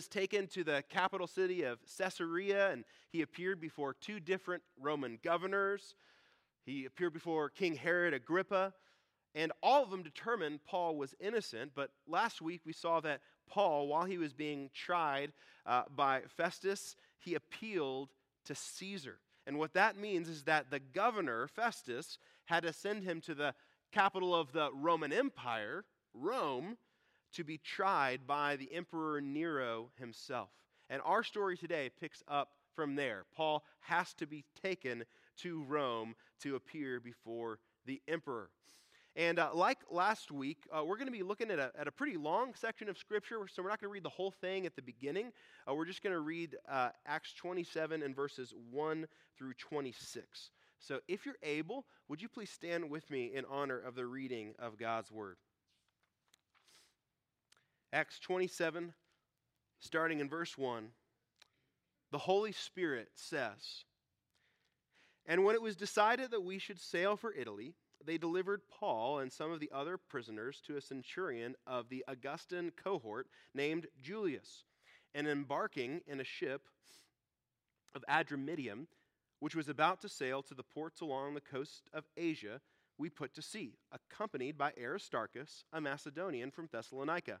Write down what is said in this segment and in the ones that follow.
was taken to the capital city of Caesarea, and he appeared before two different Roman governors. He appeared before King Herod Agrippa, and all of them determined Paul was innocent. But last week we saw that Paul, while he was being tried uh, by Festus, he appealed to Caesar. And what that means is that the governor, Festus, had to send him to the capital of the Roman Empire, Rome, to be tried by the Emperor Nero himself. And our story today picks up from there. Paul has to be taken to Rome to appear before the emperor. And uh, like last week, uh, we're going to be looking at a, at a pretty long section of Scripture, so we're not going to read the whole thing at the beginning. Uh, we're just going to read uh, Acts 27 and verses 1 through 26. So if you're able, would you please stand with me in honor of the reading of God's Word? Acts 27, starting in verse 1, the Holy Spirit says, And when it was decided that we should sail for Italy, they delivered Paul and some of the other prisoners to a centurion of the Augustan cohort named Julius. And embarking in a ship of Adramyttium, which was about to sail to the ports along the coast of Asia, we put to sea, accompanied by Aristarchus, a Macedonian from Thessalonica.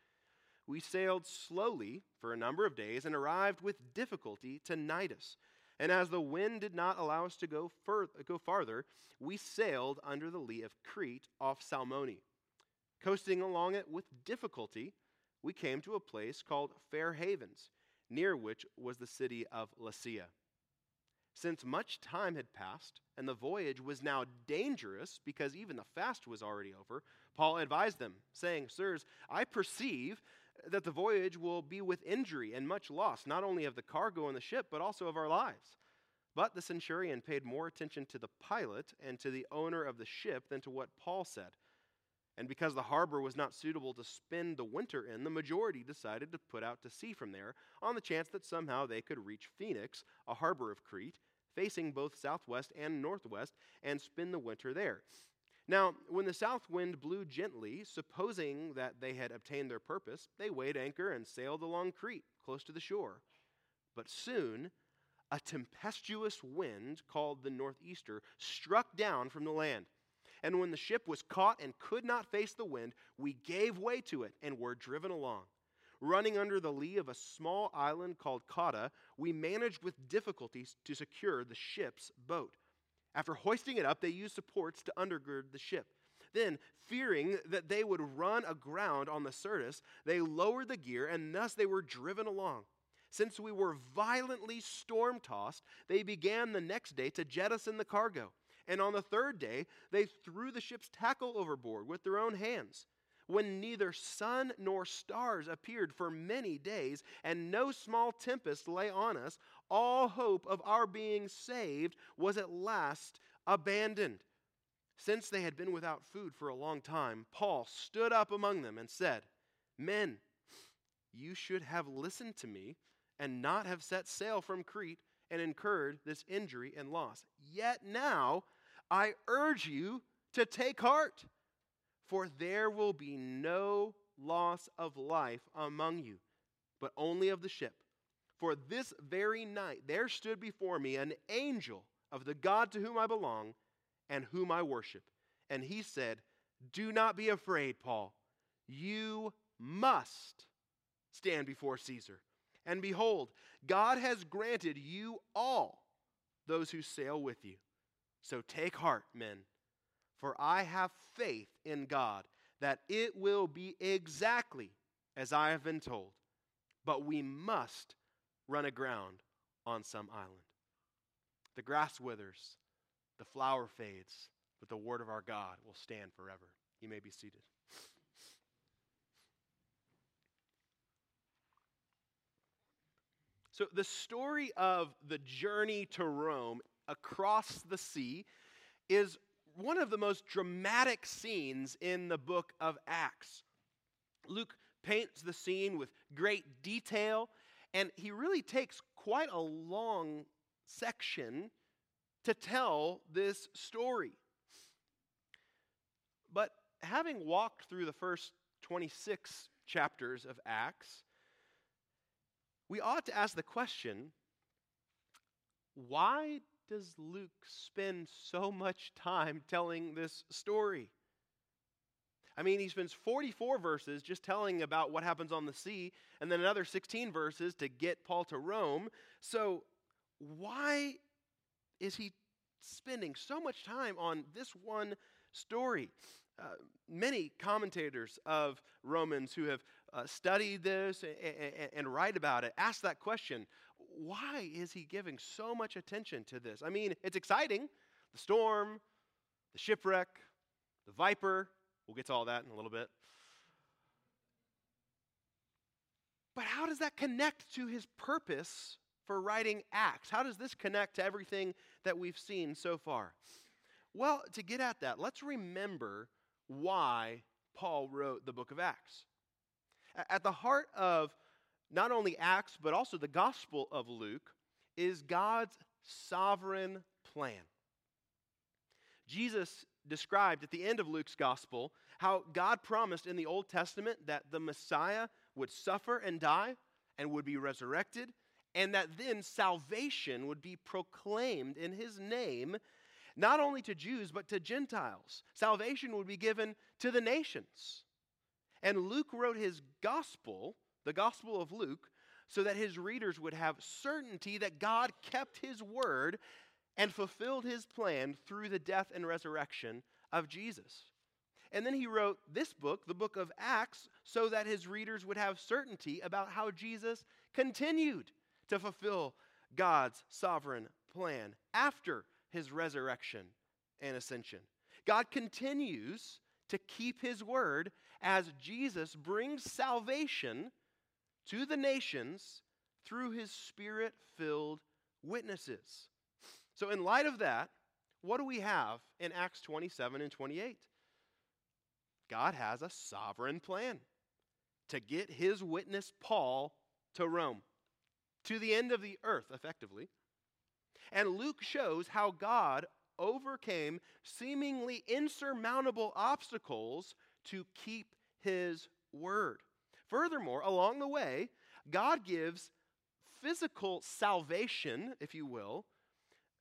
we sailed slowly for a number of days and arrived with difficulty to Cnidus. And as the wind did not allow us to go, fur- go farther, we sailed under the lee of Crete off Salmone. Coasting along it with difficulty, we came to a place called Fair Havens, near which was the city of Lasea. Since much time had passed, and the voyage was now dangerous because even the fast was already over, Paul advised them, saying, Sirs, I perceive that the voyage will be with injury and much loss, not only of the cargo and the ship, but also of our lives. But the centurion paid more attention to the pilot and to the owner of the ship than to what Paul said. And because the harbor was not suitable to spend the winter in, the majority decided to put out to sea from there on the chance that somehow they could reach Phoenix, a harbor of Crete, facing both southwest and northwest, and spend the winter there. Now, when the south wind blew gently, supposing that they had obtained their purpose, they weighed anchor and sailed along Crete, close to the shore. But soon, a tempestuous wind called the northeaster struck down from the land. And when the ship was caught and could not face the wind, we gave way to it and were driven along. Running under the lee of a small island called Cauda, we managed with difficulties to secure the ship's boat after hoisting it up, they used supports to undergird the ship. Then, fearing that they would run aground on the Syrtis, they lowered the gear, and thus they were driven along. Since we were violently storm tossed, they began the next day to jettison the cargo. And on the third day, they threw the ship's tackle overboard with their own hands when neither sun nor stars appeared for many days, and no small tempest lay on us, all hope of our being saved was at last abandoned. Since they had been without food for a long time, Paul stood up among them and said, Men, you should have listened to me and not have set sail from Crete and incurred this injury and loss. Yet now I urge you to take heart for there will be no loss of life among you, but only of the ship. For this very night there stood before me an angel of the God to whom I belong and whom I worship. And he said, Do not be afraid, Paul. You must stand before Caesar. And behold, God has granted you all those who sail with you. So take heart, men for I have faith in God that it will be exactly as I have been told. But we must run aground on some island. The grass withers, the flower fades, but the word of our God will stand forever. You may be seated. So the story of the journey to Rome across the sea is one of the most dramatic scenes in the book of Acts. Luke paints the scene with great detail, and he really takes quite a long section to tell this story. But having walked through the first 26 chapters of Acts, we ought to ask the question why does Luke spend so much time telling this story? I mean, he spends 44 verses just telling about what happens on the sea, and then another 16 verses to get Paul to Rome. So, why is he spending so much time on this one story? Uh, many commentators of Romans who have uh, studied this and, and, and write about it ask that question why is he giving so much attention to this? I mean, it's exciting the storm, the shipwreck, the viper. We'll get to all that in a little bit. But how does that connect to his purpose for writing Acts? How does this connect to everything that we've seen so far? Well, to get at that, let's remember why Paul wrote the book of Acts. At the heart of not only Acts, but also the Gospel of Luke, is God's sovereign plan. Jesus described at the end of Luke's Gospel how God promised in the Old Testament that the Messiah would suffer and die and would be resurrected, and that then salvation would be proclaimed in his name, not only to Jews, but to Gentiles. Salvation would be given to the nations. And Luke wrote his Gospel the Gospel of Luke, so that his readers would have certainty that God kept his word and fulfilled his plan through the death and resurrection of Jesus. And then he wrote this book, the book of Acts, so that his readers would have certainty about how Jesus continued to fulfill God's sovereign plan after his resurrection and ascension. God continues to keep his word as Jesus brings salvation to the nations through his spirit filled witnesses. So, in light of that, what do we have in Acts 27 and 28? God has a sovereign plan to get his witness Paul to Rome, to the end of the earth, effectively. And Luke shows how God overcame seemingly insurmountable obstacles to keep his word. Furthermore, along the way, God gives physical salvation, if you will,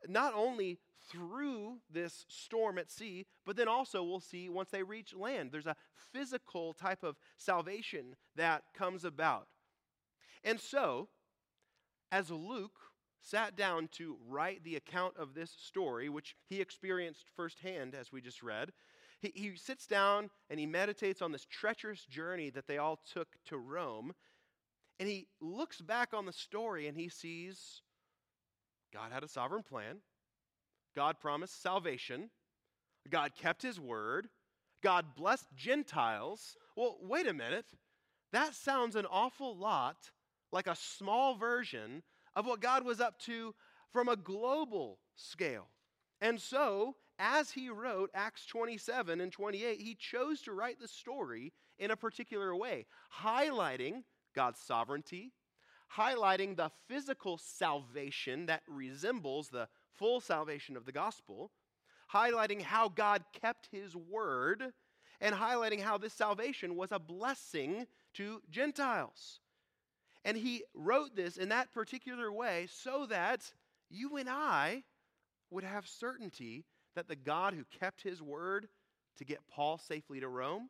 not only through this storm at sea, but then also we'll see once they reach land. There's a physical type of salvation that comes about. And so, as Luke sat down to write the account of this story, which he experienced firsthand, as we just read, he, he sits down and he meditates on this treacherous journey that they all took to Rome. And he looks back on the story and he sees God had a sovereign plan. God promised salvation. God kept his word. God blessed Gentiles. Well, wait a minute. That sounds an awful lot like a small version of what God was up to from a global scale. And so, as he wrote Acts 27 and 28, he chose to write the story in a particular way, highlighting God's sovereignty, highlighting the physical salvation that resembles the full salvation of the gospel, highlighting how God kept his word, and highlighting how this salvation was a blessing to Gentiles. And he wrote this in that particular way so that you and I would have certainty that the God who kept his word to get Paul safely to Rome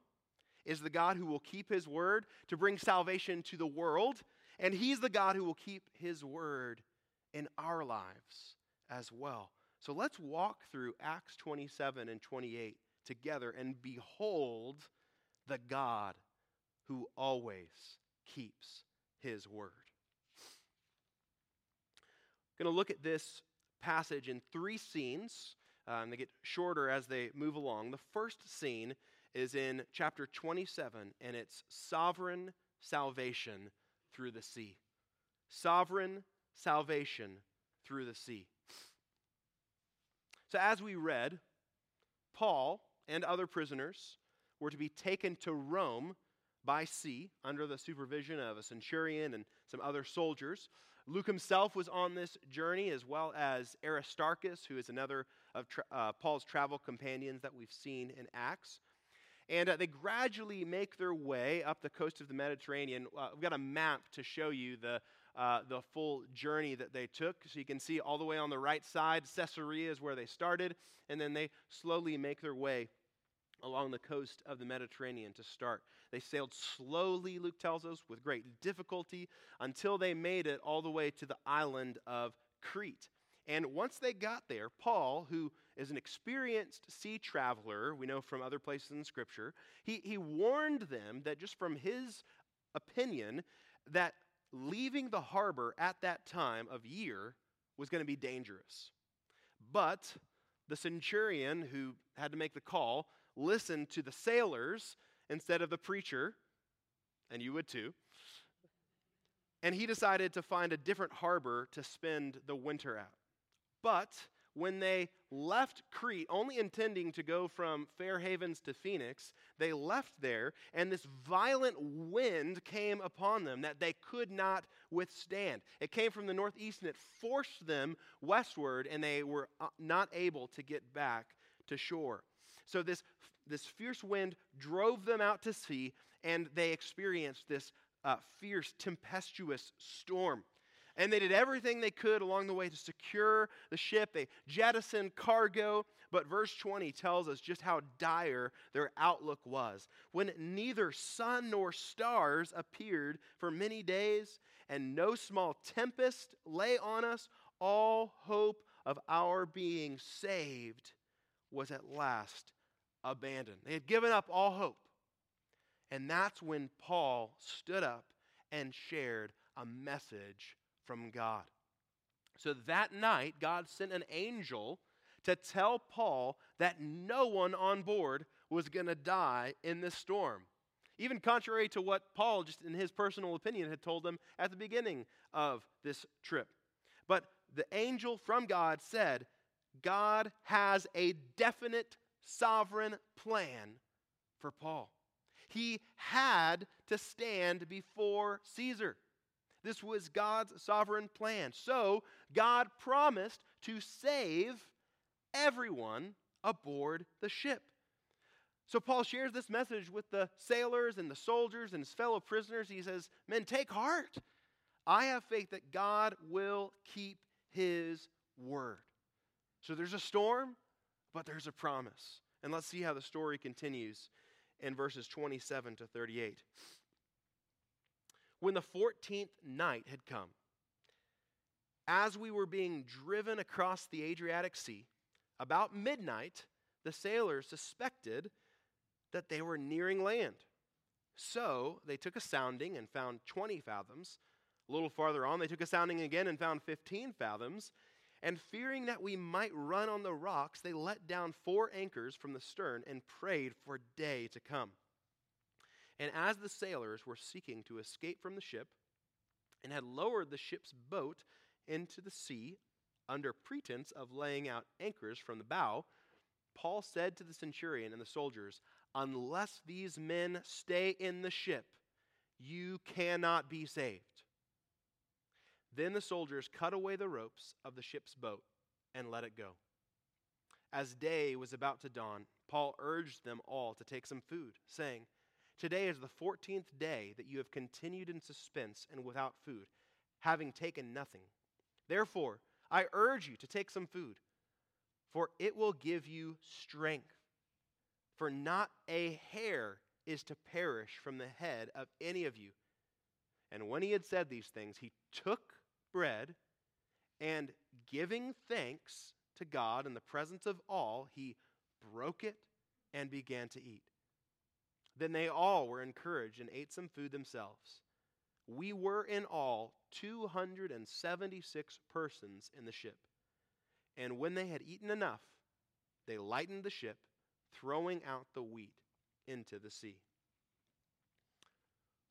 is the God who will keep his word to bring salvation to the world, and he's the God who will keep his word in our lives as well. So let's walk through Acts 27 and 28 together and behold the God who always keeps his word. I'm going to look at this passage in three scenes and they get shorter as they move along. The first scene is in chapter 27, and it's sovereign salvation through the sea. Sovereign salvation through the sea. So, as we read, Paul and other prisoners were to be taken to Rome by sea under the supervision of a centurion and some other soldiers. Luke himself was on this journey, as well as Aristarchus, who is another of tra- uh, Paul's travel companions that we've seen in Acts. And uh, they gradually make their way up the coast of the Mediterranean. Uh, we've got a map to show you the, uh, the full journey that they took. So you can see all the way on the right side, Caesarea is where they started, and then they slowly make their way along the coast of the Mediterranean to start. They sailed slowly, Luke tells us, with great difficulty until they made it all the way to the island of Crete. And once they got there, Paul, who is an experienced sea traveler, we know from other places in Scripture, he, he warned them that just from his opinion, that leaving the harbor at that time of year was going to be dangerous. But the centurion who had to make the call listened to the sailors instead of the preacher, and you would too. And he decided to find a different harbor to spend the winter at. But when they left Crete, only intending to go from Fair Havens to Phoenix, they left there, and this violent wind came upon them that they could not withstand. It came from the northeast and it forced them westward, and they were uh, not able to get back to shore. So, this, this fierce wind drove them out to sea, and they experienced this uh, fierce, tempestuous storm. And they did everything they could along the way to secure the ship. They jettisoned cargo. But verse 20 tells us just how dire their outlook was. When neither sun nor stars appeared for many days, and no small tempest lay on us, all hope of our being saved was at last abandoned. They had given up all hope. And that's when Paul stood up and shared a message from God. So that night, God sent an angel to tell Paul that no one on board was going to die in this storm. Even contrary to what Paul, just in his personal opinion, had told them at the beginning of this trip. But the angel from God said, God has a definite sovereign plan for Paul. He had to stand before Caesar. This was God's sovereign plan. So, God promised to save everyone aboard the ship. So, Paul shares this message with the sailors and the soldiers and his fellow prisoners. He says, Men, take heart. I have faith that God will keep his word. So, there's a storm, but there's a promise. And let's see how the story continues in verses 27 to 38. When the 14th night had come, as we were being driven across the Adriatic Sea, about midnight, the sailors suspected that they were nearing land. So they took a sounding and found 20 fathoms. A little farther on, they took a sounding again and found 15 fathoms. And fearing that we might run on the rocks, they let down four anchors from the stern and prayed for day to come. And as the sailors were seeking to escape from the ship and had lowered the ship's boat into the sea under pretense of laying out anchors from the bow, Paul said to the centurion and the soldiers, Unless these men stay in the ship, you cannot be saved. Then the soldiers cut away the ropes of the ship's boat and let it go. As day was about to dawn, Paul urged them all to take some food, saying, Today is the fourteenth day that you have continued in suspense and without food, having taken nothing. Therefore, I urge you to take some food, for it will give you strength. For not a hair is to perish from the head of any of you. And when he had said these things, he took bread, and giving thanks to God in the presence of all, he broke it and began to eat. Then they all were encouraged and ate some food themselves. We were in all 276 persons in the ship. And when they had eaten enough, they lightened the ship, throwing out the wheat into the sea.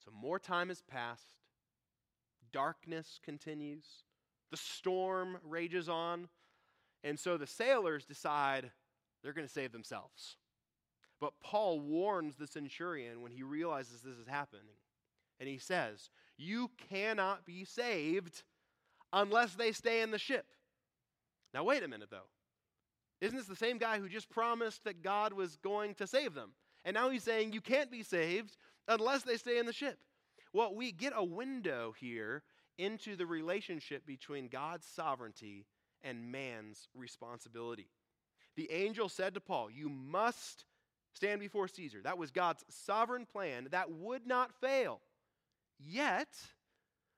So more time has passed. Darkness continues. The storm rages on. And so the sailors decide they're going to save themselves. But Paul warns the centurion when he realizes this is happening. And he says, You cannot be saved unless they stay in the ship. Now, wait a minute, though. Isn't this the same guy who just promised that God was going to save them? And now he's saying you can't be saved unless they stay in the ship. Well, we get a window here into the relationship between God's sovereignty and man's responsibility. The angel said to Paul, You must stand before Caesar. That was God's sovereign plan that would not fail. Yet,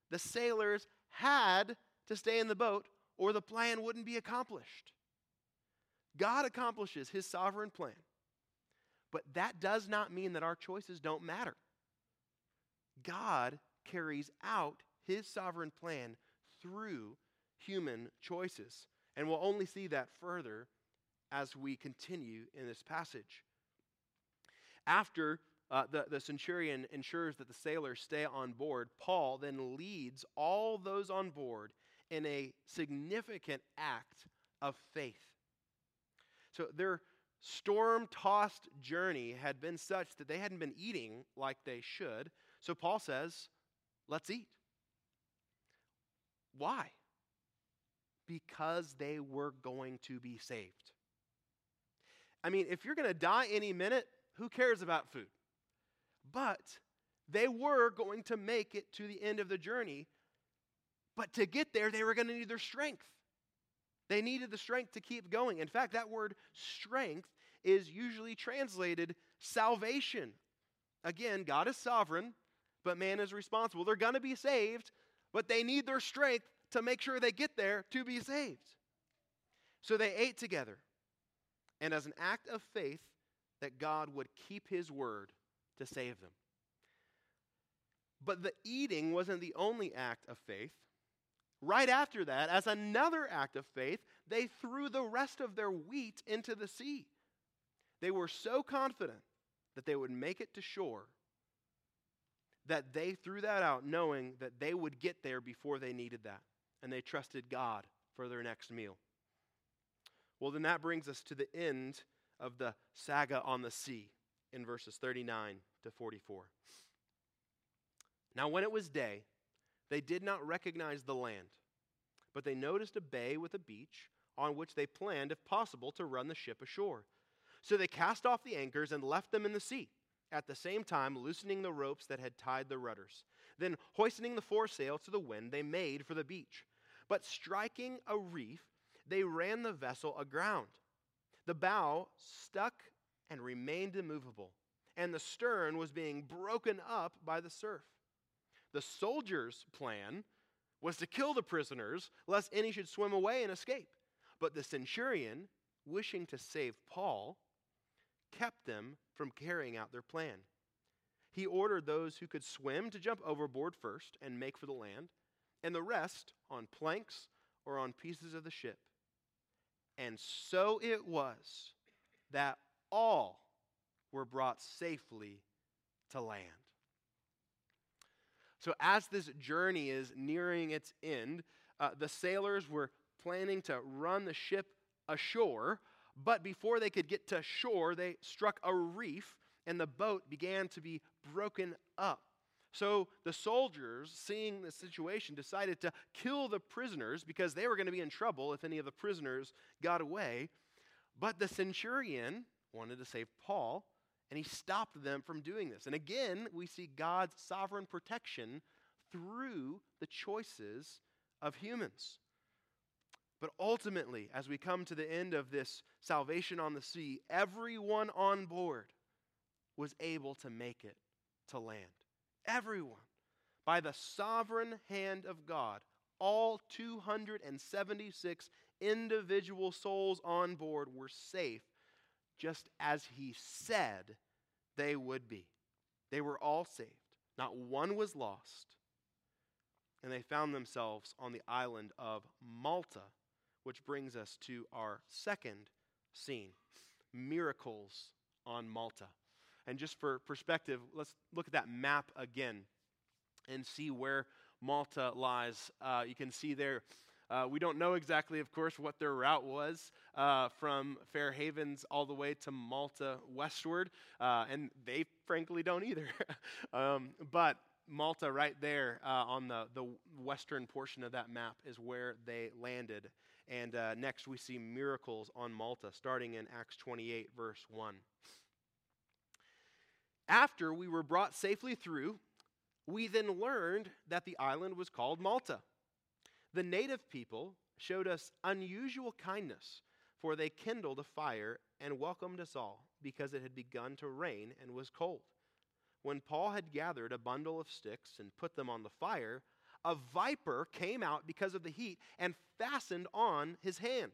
the sailors had to stay in the boat or the plan wouldn't be accomplished. God accomplishes his sovereign plan, but that does not mean that our choices don't matter. God carries out his sovereign plan through human choices. And we'll only see that further as we continue in this passage. After uh, the, the centurion ensures that the sailors stay on board, Paul then leads all those on board in a significant act of faith. So their storm tossed journey had been such that they hadn't been eating like they should. So Paul says, Let's eat. Why? Because they were going to be saved. I mean, if you're going to die any minute, who cares about food? But they were going to make it to the end of the journey. But to get there, they were going to need their strength. They needed the strength to keep going. In fact, that word strength is usually translated salvation. Again, God is sovereign, but man is responsible. They're going to be saved, but they need their strength to make sure they get there to be saved. So they ate together. And as an act of faith, that God would keep his word to save them. But the eating wasn't the only act of faith. Right after that, as another act of faith, they threw the rest of their wheat into the sea. They were so confident that they would make it to shore that they threw that out knowing that they would get there before they needed that. And they trusted God for their next meal. Well, then that brings us to the end of the saga on the sea in verses 39 to 44. Now, when it was day, they did not recognize the land, but they noticed a bay with a beach on which they planned, if possible, to run the ship ashore. So they cast off the anchors and left them in the sea at the same time loosening the ropes that had tied the rudders. Then, hoisting the foresail to the wind, they made for the beach. But striking a reef, they ran the vessel aground. The bow stuck and remained immovable, and the stern was being broken up by the surf. The soldiers' plan was to kill the prisoners, lest any should swim away and escape. But the centurion, wishing to save Paul, kept them from carrying out their plan. He ordered those who could swim to jump overboard first and make for the land, and the rest on planks or on pieces of the ship. And so it was that all were brought safely to land. So, as this journey is nearing its end, uh, the sailors were planning to run the ship ashore but before they could get to shore, they struck a reef and the boat began to be broken up. So the soldiers, seeing the situation, decided to kill the prisoners because they were going to be in trouble if any of the prisoners got away. But the centurion wanted to save Paul, and he stopped them from doing this. And again, we see God's sovereign protection through the choices of humans. But ultimately, as we come to the end of this salvation on the sea, everyone on board was able to make it to land. Everyone. By the sovereign hand of God, all 276 individual souls on board were safe, just as He said they would be. They were all saved, not one was lost. And they found themselves on the island of Malta which brings us to our second scene miracles on Malta. And just for perspective, let's look at that map again and see where Malta lies. Uh, you can see there Uh, we don't know exactly, of course, what their route was uh, from Fair Havens all the way to Malta westward, uh, and they frankly don't either. um, but Malta, right there uh, on the, the western portion of that map, is where they landed. And uh, next we see miracles on Malta, starting in Acts 28, verse 1. After we were brought safely through, we then learned that the island was called Malta. The native people showed us unusual kindness, for they kindled a fire and welcomed us all because it had begun to rain and was cold. When Paul had gathered a bundle of sticks and put them on the fire, a viper came out because of the heat and fastened on his hand.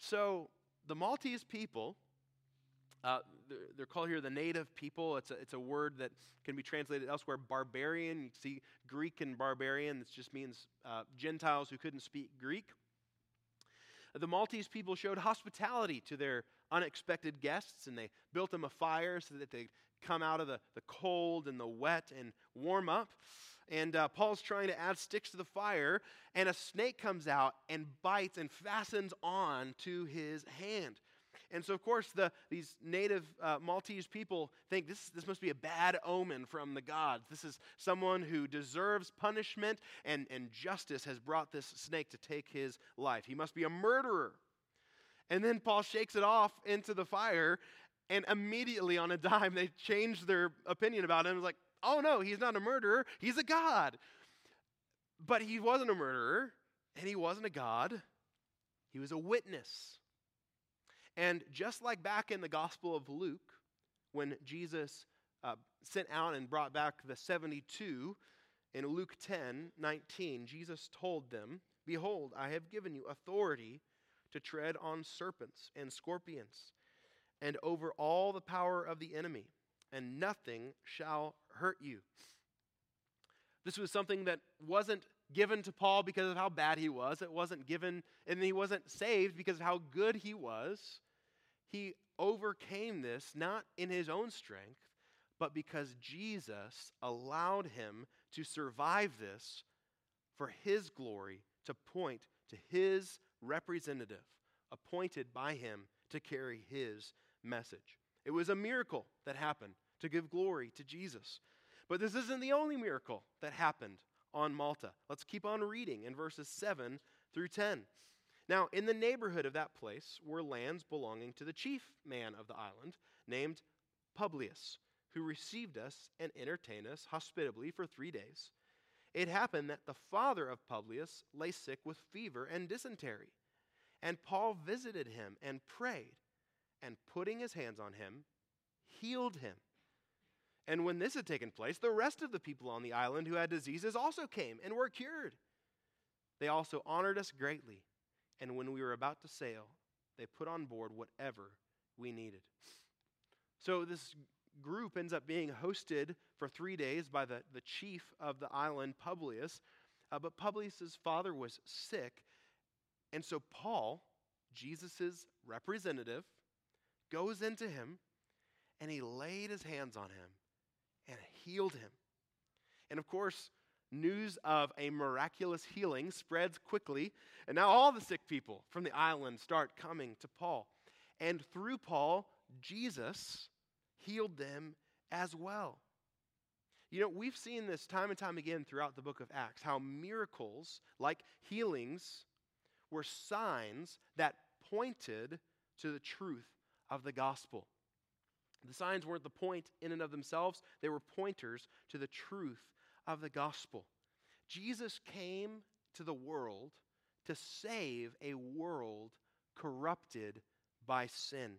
So the Maltese people, uh, they're, called here the native people. It's a, it's a word that can be translated elsewhere barbarian. You see Greek and barbarian. This just means uh, Gentiles who couldn't speak Greek. The Maltese people showed hospitality to their unexpected guests, and they built them a fire so that they'd come out of the, the cold and the wet and warm up. And uh, Paul's trying to add sticks to the fire, and a snake comes out and bites and fastens on to his hand. And so, of course, the, these native uh, Maltese people think this, this must be a bad omen from the gods. This is someone who deserves punishment, and, and justice has brought this snake to take his life. He must be a murderer. And then Paul shakes it off into the fire, and immediately on a dime, they change their opinion about him. It's like, oh no, he's not a murderer, he's a God. But he wasn't a murderer, and he wasn't a God, he was a witness. And just like back in the Gospel of Luke, when Jesus uh, sent out and brought back the 72, in Luke 10 19, Jesus told them, Behold, I have given you authority to tread on serpents and scorpions and over all the power of the enemy, and nothing shall hurt you. This was something that wasn't given to Paul because of how bad he was. It wasn't given, and he wasn't saved because of how good he was. He overcame this not in his own strength, but because Jesus allowed him to survive this for his glory, to point to his representative appointed by him to carry his message. It was a miracle that happened to give glory to Jesus. But this isn't the only miracle that happened on Malta. Let's keep on reading in verses 7 through 10. Now, in the neighborhood of that place were lands belonging to the chief man of the island, named Publius, who received us and entertained us hospitably for three days. It happened that the father of Publius lay sick with fever and dysentery. And Paul visited him and prayed, and putting his hands on him, healed him. And when this had taken place, the rest of the people on the island who had diseases also came and were cured. They also honored us greatly, and when we were about to sail, they put on board whatever we needed. So this group ends up being hosted for three days by the, the chief of the island, Publius. Uh, but Publius's father was sick, and so Paul, Jesus' representative, goes into him and he laid his hands on him and healed him. And of course, news of a miraculous healing spreads quickly, and now all the sick people from the island start coming to Paul. And through Paul, Jesus healed them as well. You know, we've seen this time and time again throughout the book of Acts how miracles like healings were signs that pointed to the truth of the gospel. The signs weren't the point in and of themselves, they were pointers to the truth of the gospel. Jesus came to the world to save a world corrupted by sin.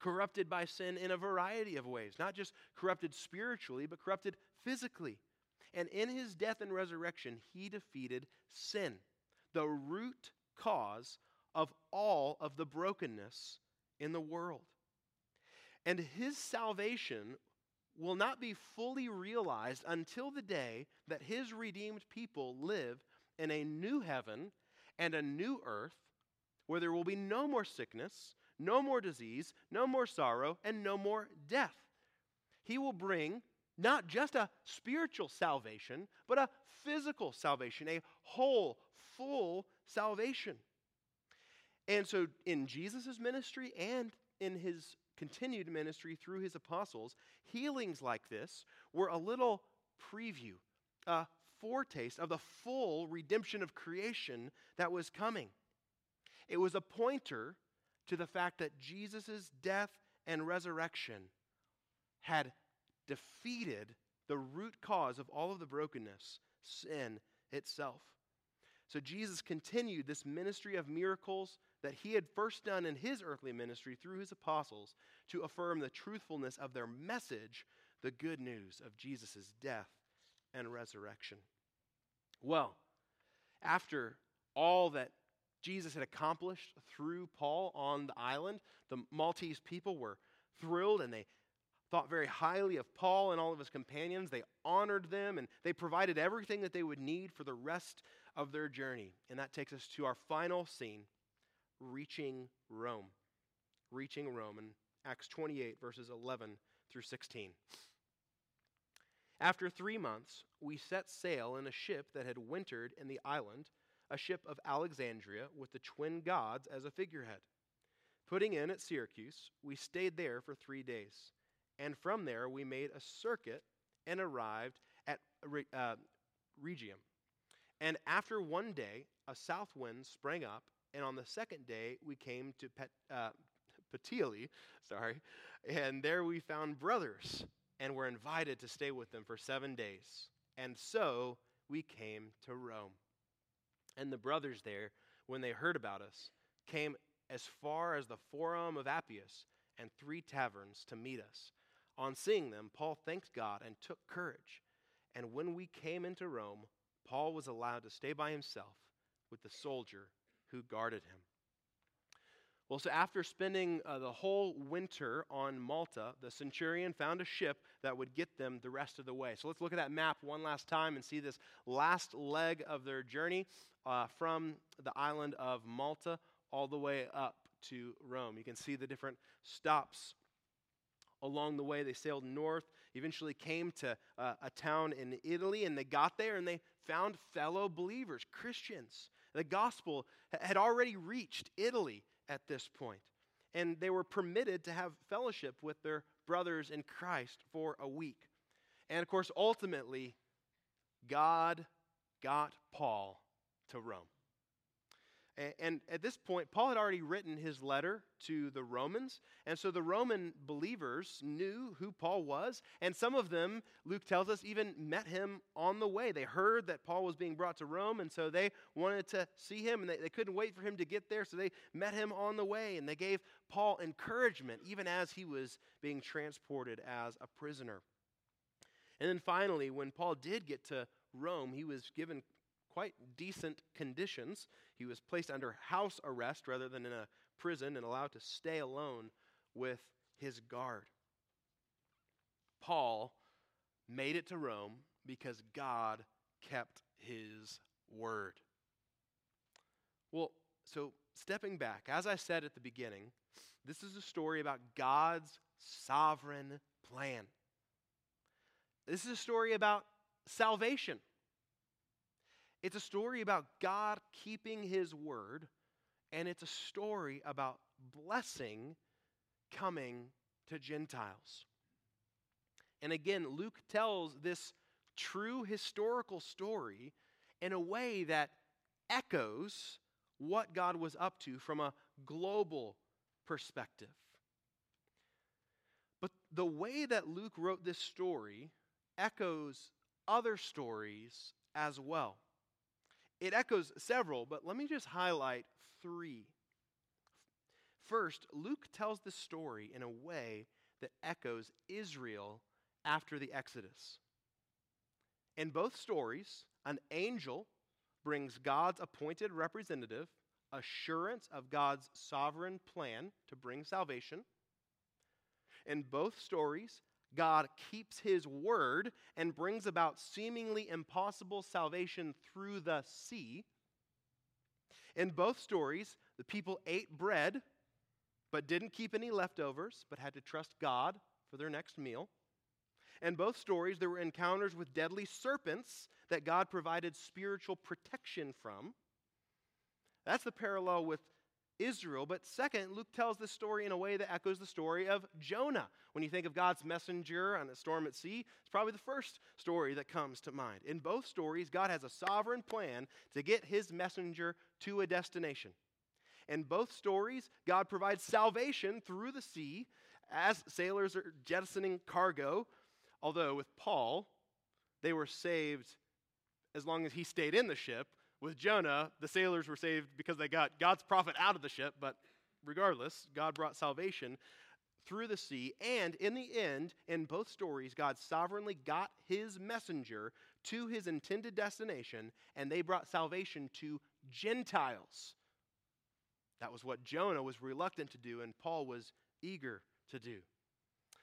Corrupted by sin in a variety of ways, not just corrupted spiritually, but corrupted physically. And in his death and resurrection, he defeated sin, the root cause of all of the brokenness in the world. And his salvation will not be fully realized until the day that his redeemed people live in a new heaven and a new earth where there will be no more sickness, no more disease, no more sorrow, and no more death. He will bring not just a spiritual salvation, but a physical salvation, a whole, full salvation. And so, in Jesus' ministry and in his continued ministry through his apostles, healings like this were a little preview, a foretaste of the full redemption of creation that was coming. It was a pointer to the fact that Jesus' death and resurrection had defeated the root cause of all of the brokenness, sin itself. So Jesus continued this ministry of miracles that he had first done in his earthly ministry through his apostles to affirm the truthfulness of their message, the good news of Jesus' death and resurrection. Well, after all that Jesus had accomplished through Paul on the island, the Maltese people were thrilled and they thought very highly of Paul and all of his companions. They honored them and they provided everything that they would need for the rest of their journey. And that takes us to our final scene reaching Rome. Reaching Rome in Acts 28, verses 11 through 16. After three months, we set sail in a ship that had wintered in the island, a ship of Alexandria with the twin gods as a figurehead. Putting in at Syracuse, we stayed there for three days. And from there, we made a circuit and arrived at uh, Rhegium. And after one day, a south wind sprang up, and on the second day, we came to Pet, uh, sorry, and there we found brothers and were invited to stay with them for seven days. And so we came to Rome. And the brothers there, when they heard about us, came as far as the Forum of Appius and three taverns to meet us. On seeing them, Paul thanked God and took courage. And when we came into Rome, Paul was allowed to stay by himself with the soldier who guarded him. Well, so after spending uh, the whole winter on Malta, the centurion found a ship that would get them the rest of the way. So let's look at that map one last time and see this last leg of their journey uh, from the island of Malta all the way up to Rome. You can see the different stops along the way. They sailed north, eventually came to uh, a town in Italy, and they got there and they found fellow believers, Christians. The gospel had already reached Italy at this point, and they were permitted to have fellowship with their brothers in Christ for a week. And of course, ultimately, God got Paul to Rome. And at this point, Paul had already written his letter to the Romans. And so the Roman believers knew who Paul was. And some of them, Luke tells us, even met him on the way. They heard that Paul was being brought to Rome. And so they wanted to see him. And they, they couldn't wait for him to get there. So they met him on the way. And they gave Paul encouragement, even as he was being transported as a prisoner. And then finally, when Paul did get to Rome, he was given quite decent conditions. He was placed under house arrest rather than in a prison and allowed to stay alone with his guard. Paul made it to Rome because God kept his word. Well, so stepping back, as I said at the beginning, this is a story about God's sovereign plan. This is a story about salvation. It's a story about God keeping his word, and it's a story about blessing coming to Gentiles. And again, Luke tells this true historical story in a way that echoes what God was up to from a global perspective. But the way that Luke wrote this story echoes other stories as well. It echoes several, but let me just highlight three. First, Luke tells the story in a way that echoes Israel after the Exodus. In both stories, an angel brings God's appointed representative assurance of God's sovereign plan to bring salvation. In both stories, God keeps his word and brings about seemingly impossible salvation through the sea. In both stories, the people ate bread but didn't keep any leftovers, but had to trust God for their next meal. In both stories, there were encounters with deadly serpents that God provided spiritual protection from. That's the parallel with Israel. But second, Luke tells this story in a way that echoes the story of Jonah. When you think of God's messenger on a storm at sea, it's probably the first story that comes to mind. In both stories, God has a sovereign plan to get his messenger to a destination. In both stories, God provides salvation through the sea as sailors are jettisoning cargo. Although with Paul, they were saved as long as he stayed in the ship. With Jonah, the sailors were saved because they got God's prophet out of the ship, but regardless, God brought salvation through the sea. And in the end, in both stories, God sovereignly got his messenger to his intended destination, and they brought salvation to Gentiles. That was what Jonah was reluctant to do, and Paul was eager to do.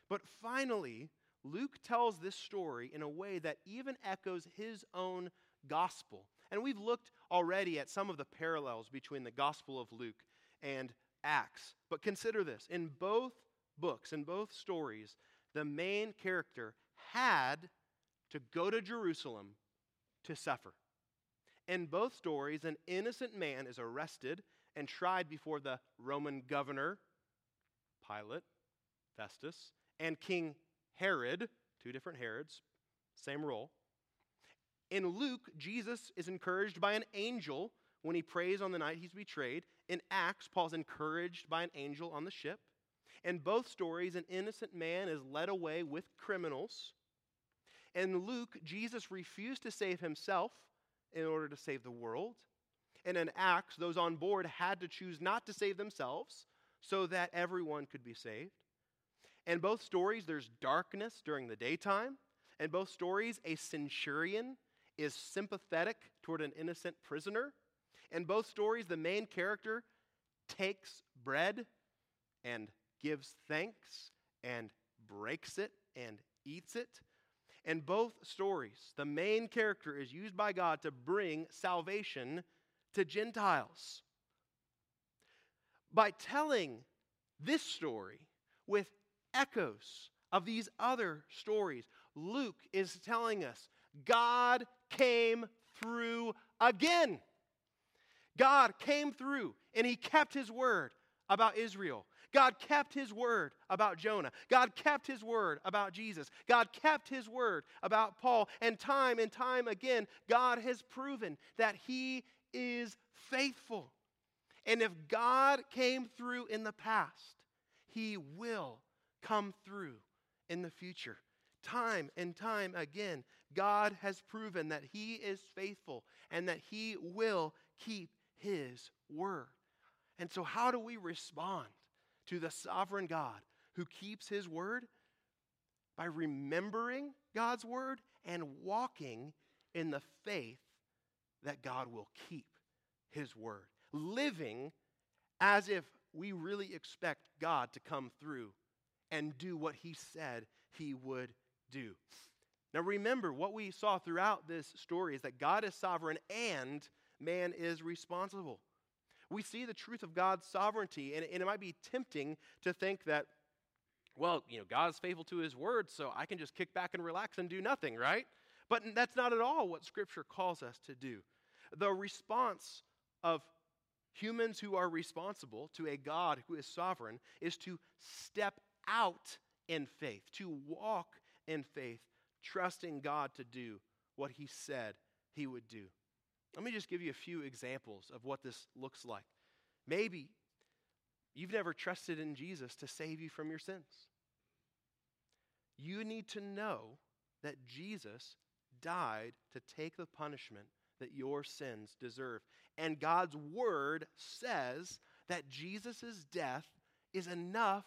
But finally, Luke tells this story in a way that even echoes his own gospel. And we've looked already at some of the parallels between the Gospel of Luke and Acts. But consider this in both books, in both stories, the main character had to go to Jerusalem to suffer. In both stories, an innocent man is arrested and tried before the Roman governor, Pilate, Festus, and King Herod, two different Herods, same role. In Luke, Jesus is encouraged by an angel when he prays on the night he's betrayed. In Acts, Paul's encouraged by an angel on the ship. In both stories, an innocent man is led away with criminals. In Luke, Jesus refused to save himself in order to save the world. And in Acts, those on board had to choose not to save themselves so that everyone could be saved. In both stories, there's darkness during the daytime. In both stories, a centurion is sympathetic toward an innocent prisoner. In both stories, the main character takes bread and gives thanks and breaks it and eats it. In both stories, the main character is used by God to bring salvation to Gentiles. By telling this story with echoes of these other stories, Luke is telling us God came through again. God came through and he kept his word about Israel. God kept his word about Jonah. God kept his word about Jesus. God kept his word about Paul. And time and time again, God has proven that he is faithful. And if God came through in the past, he will come through in the future. Time and time again, God has proven that He is faithful and that He will keep His word. And so, how do we respond to the sovereign God who keeps His word? By remembering God's word and walking in the faith that God will keep His word. Living as if we really expect God to come through and do what He said He would do. Now, remember, what we saw throughout this story is that God is sovereign and man is responsible. We see the truth of God's sovereignty, and, it might be tempting to think that, well, you know, God's faithful to his word, so I can just kick back and relax and do nothing, right? But that's not at all what Scripture calls us to do. The response of humans who are responsible to a God who is sovereign is to step out in faith, to walk in faith, trusting God to do what He said He would do. Let me just give you a few examples of what this looks like. Maybe you've never trusted in Jesus to save you from your sins. You need to know that Jesus died to take the punishment that your sins deserve. And God's word says that Jesus' death is enough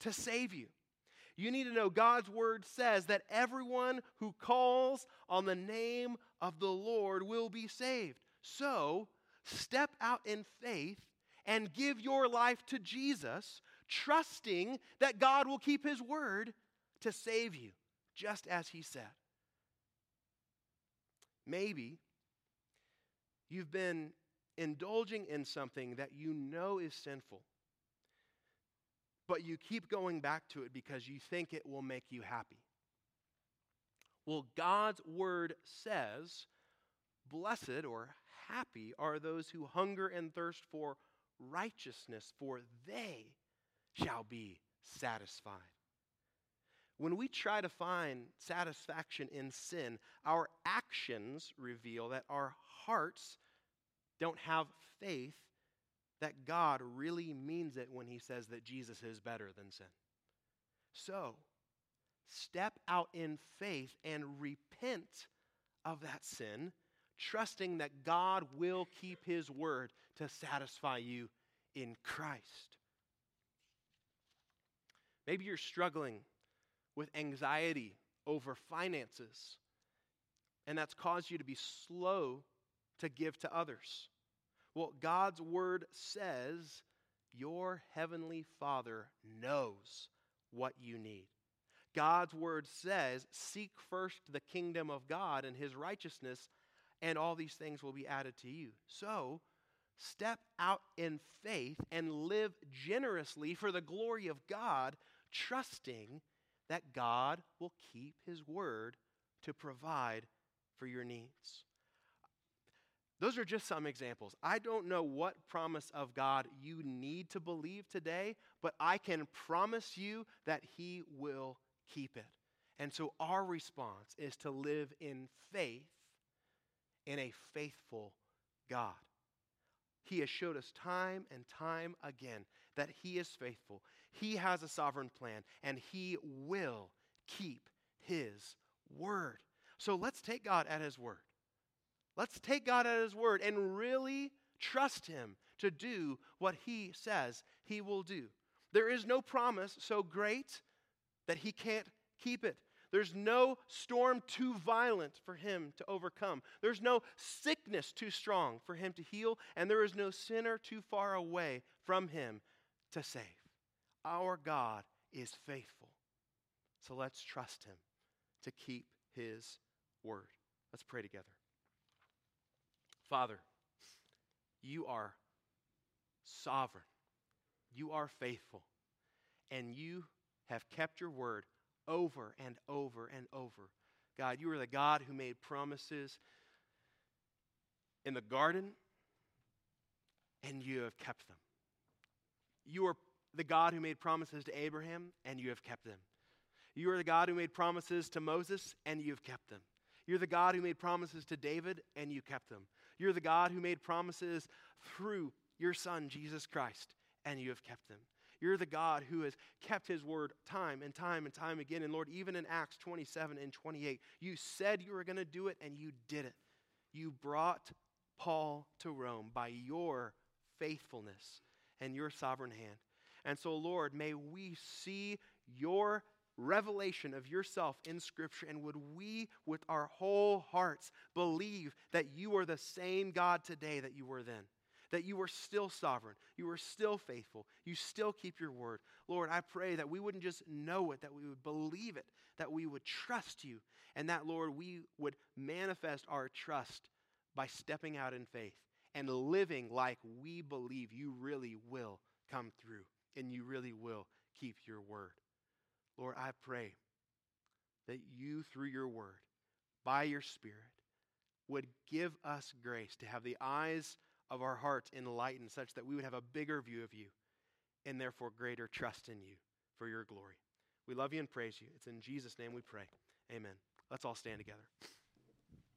to save you. You need to know God's word says that everyone who calls on the name of the Lord will be saved. So, step out in faith and give your life to Jesus, trusting that God will keep his word to save you, just as he said. Maybe you've been indulging in something that you know is sinful but you keep going back to it because you think it will make you happy. Well, God's word says, Blessed or happy are those who hunger and thirst for righteousness, for they shall be satisfied. When we try to find satisfaction in sin, our actions reveal that our hearts don't have faith that God really means it when he says that Jesus is better than sin. So, step out in faith and repent of that sin, trusting that God will keep his word to satisfy you in Christ. Maybe you're struggling with anxiety over finances, and that's caused you to be slow to give to others. Well, God's word says your heavenly Father knows what you need. God's word says, Seek first the kingdom of God and his righteousness, and all these things will be added to you. So, step out in faith and live generously for the glory of God, trusting that God will keep his word to provide for your needs. Those are just some examples. I don't know what promise of God you need to believe today, but I can promise you that He will keep it. And so our response is to live in faith in a faithful God. He has showed us time and time again that He is faithful. He has a sovereign plan, and He will keep His word. So let's take God at His word. Let's take God at His word and really trust Him to do what He says He will do. There is no promise so great that He can't keep it. There's no storm too violent for Him to overcome. There's no sickness too strong for Him to heal, and there is no sinner too far away from Him to save. Our God is faithful. So let's trust Him to keep His word. Let's pray together. Father, you are sovereign, you are faithful, and you have kept your word over and over and over. God, you are the God who made promises in the garden, and you have kept them. You are the God who made promises to Abraham, and you have kept them. You are the God who made promises to Moses, and you have kept them. You're the God who made promises to David, and you kept them. You're the God who made promises through your Son, Jesus Christ, and you have kept them. You're the God who has kept his word time and time and time again. And Lord, even in Acts 27 and 28, you said you were going to do it, and you did it. You brought Paul to Rome by your faithfulness and your sovereign hand. And so, Lord, may we see your revelation of yourself in Scripture, and would we, with our whole hearts, believe that you are the same God today that you were then? That you are still sovereign, you are still faithful, you still keep your word. Lord, I pray that we wouldn't just know it, that we would believe it, that we would trust you, and that, Lord, we would manifest our trust by stepping out in faith and living like we believe you really will come through and you really will keep your word. Lord, I pray that you, through your word, by your Spirit, would give us grace to have the eyes of our hearts enlightened such that we would have a bigger view of you and therefore greater trust in you for your glory. We love you and praise you. It's in Jesus' name we pray. Amen. Let's all stand together.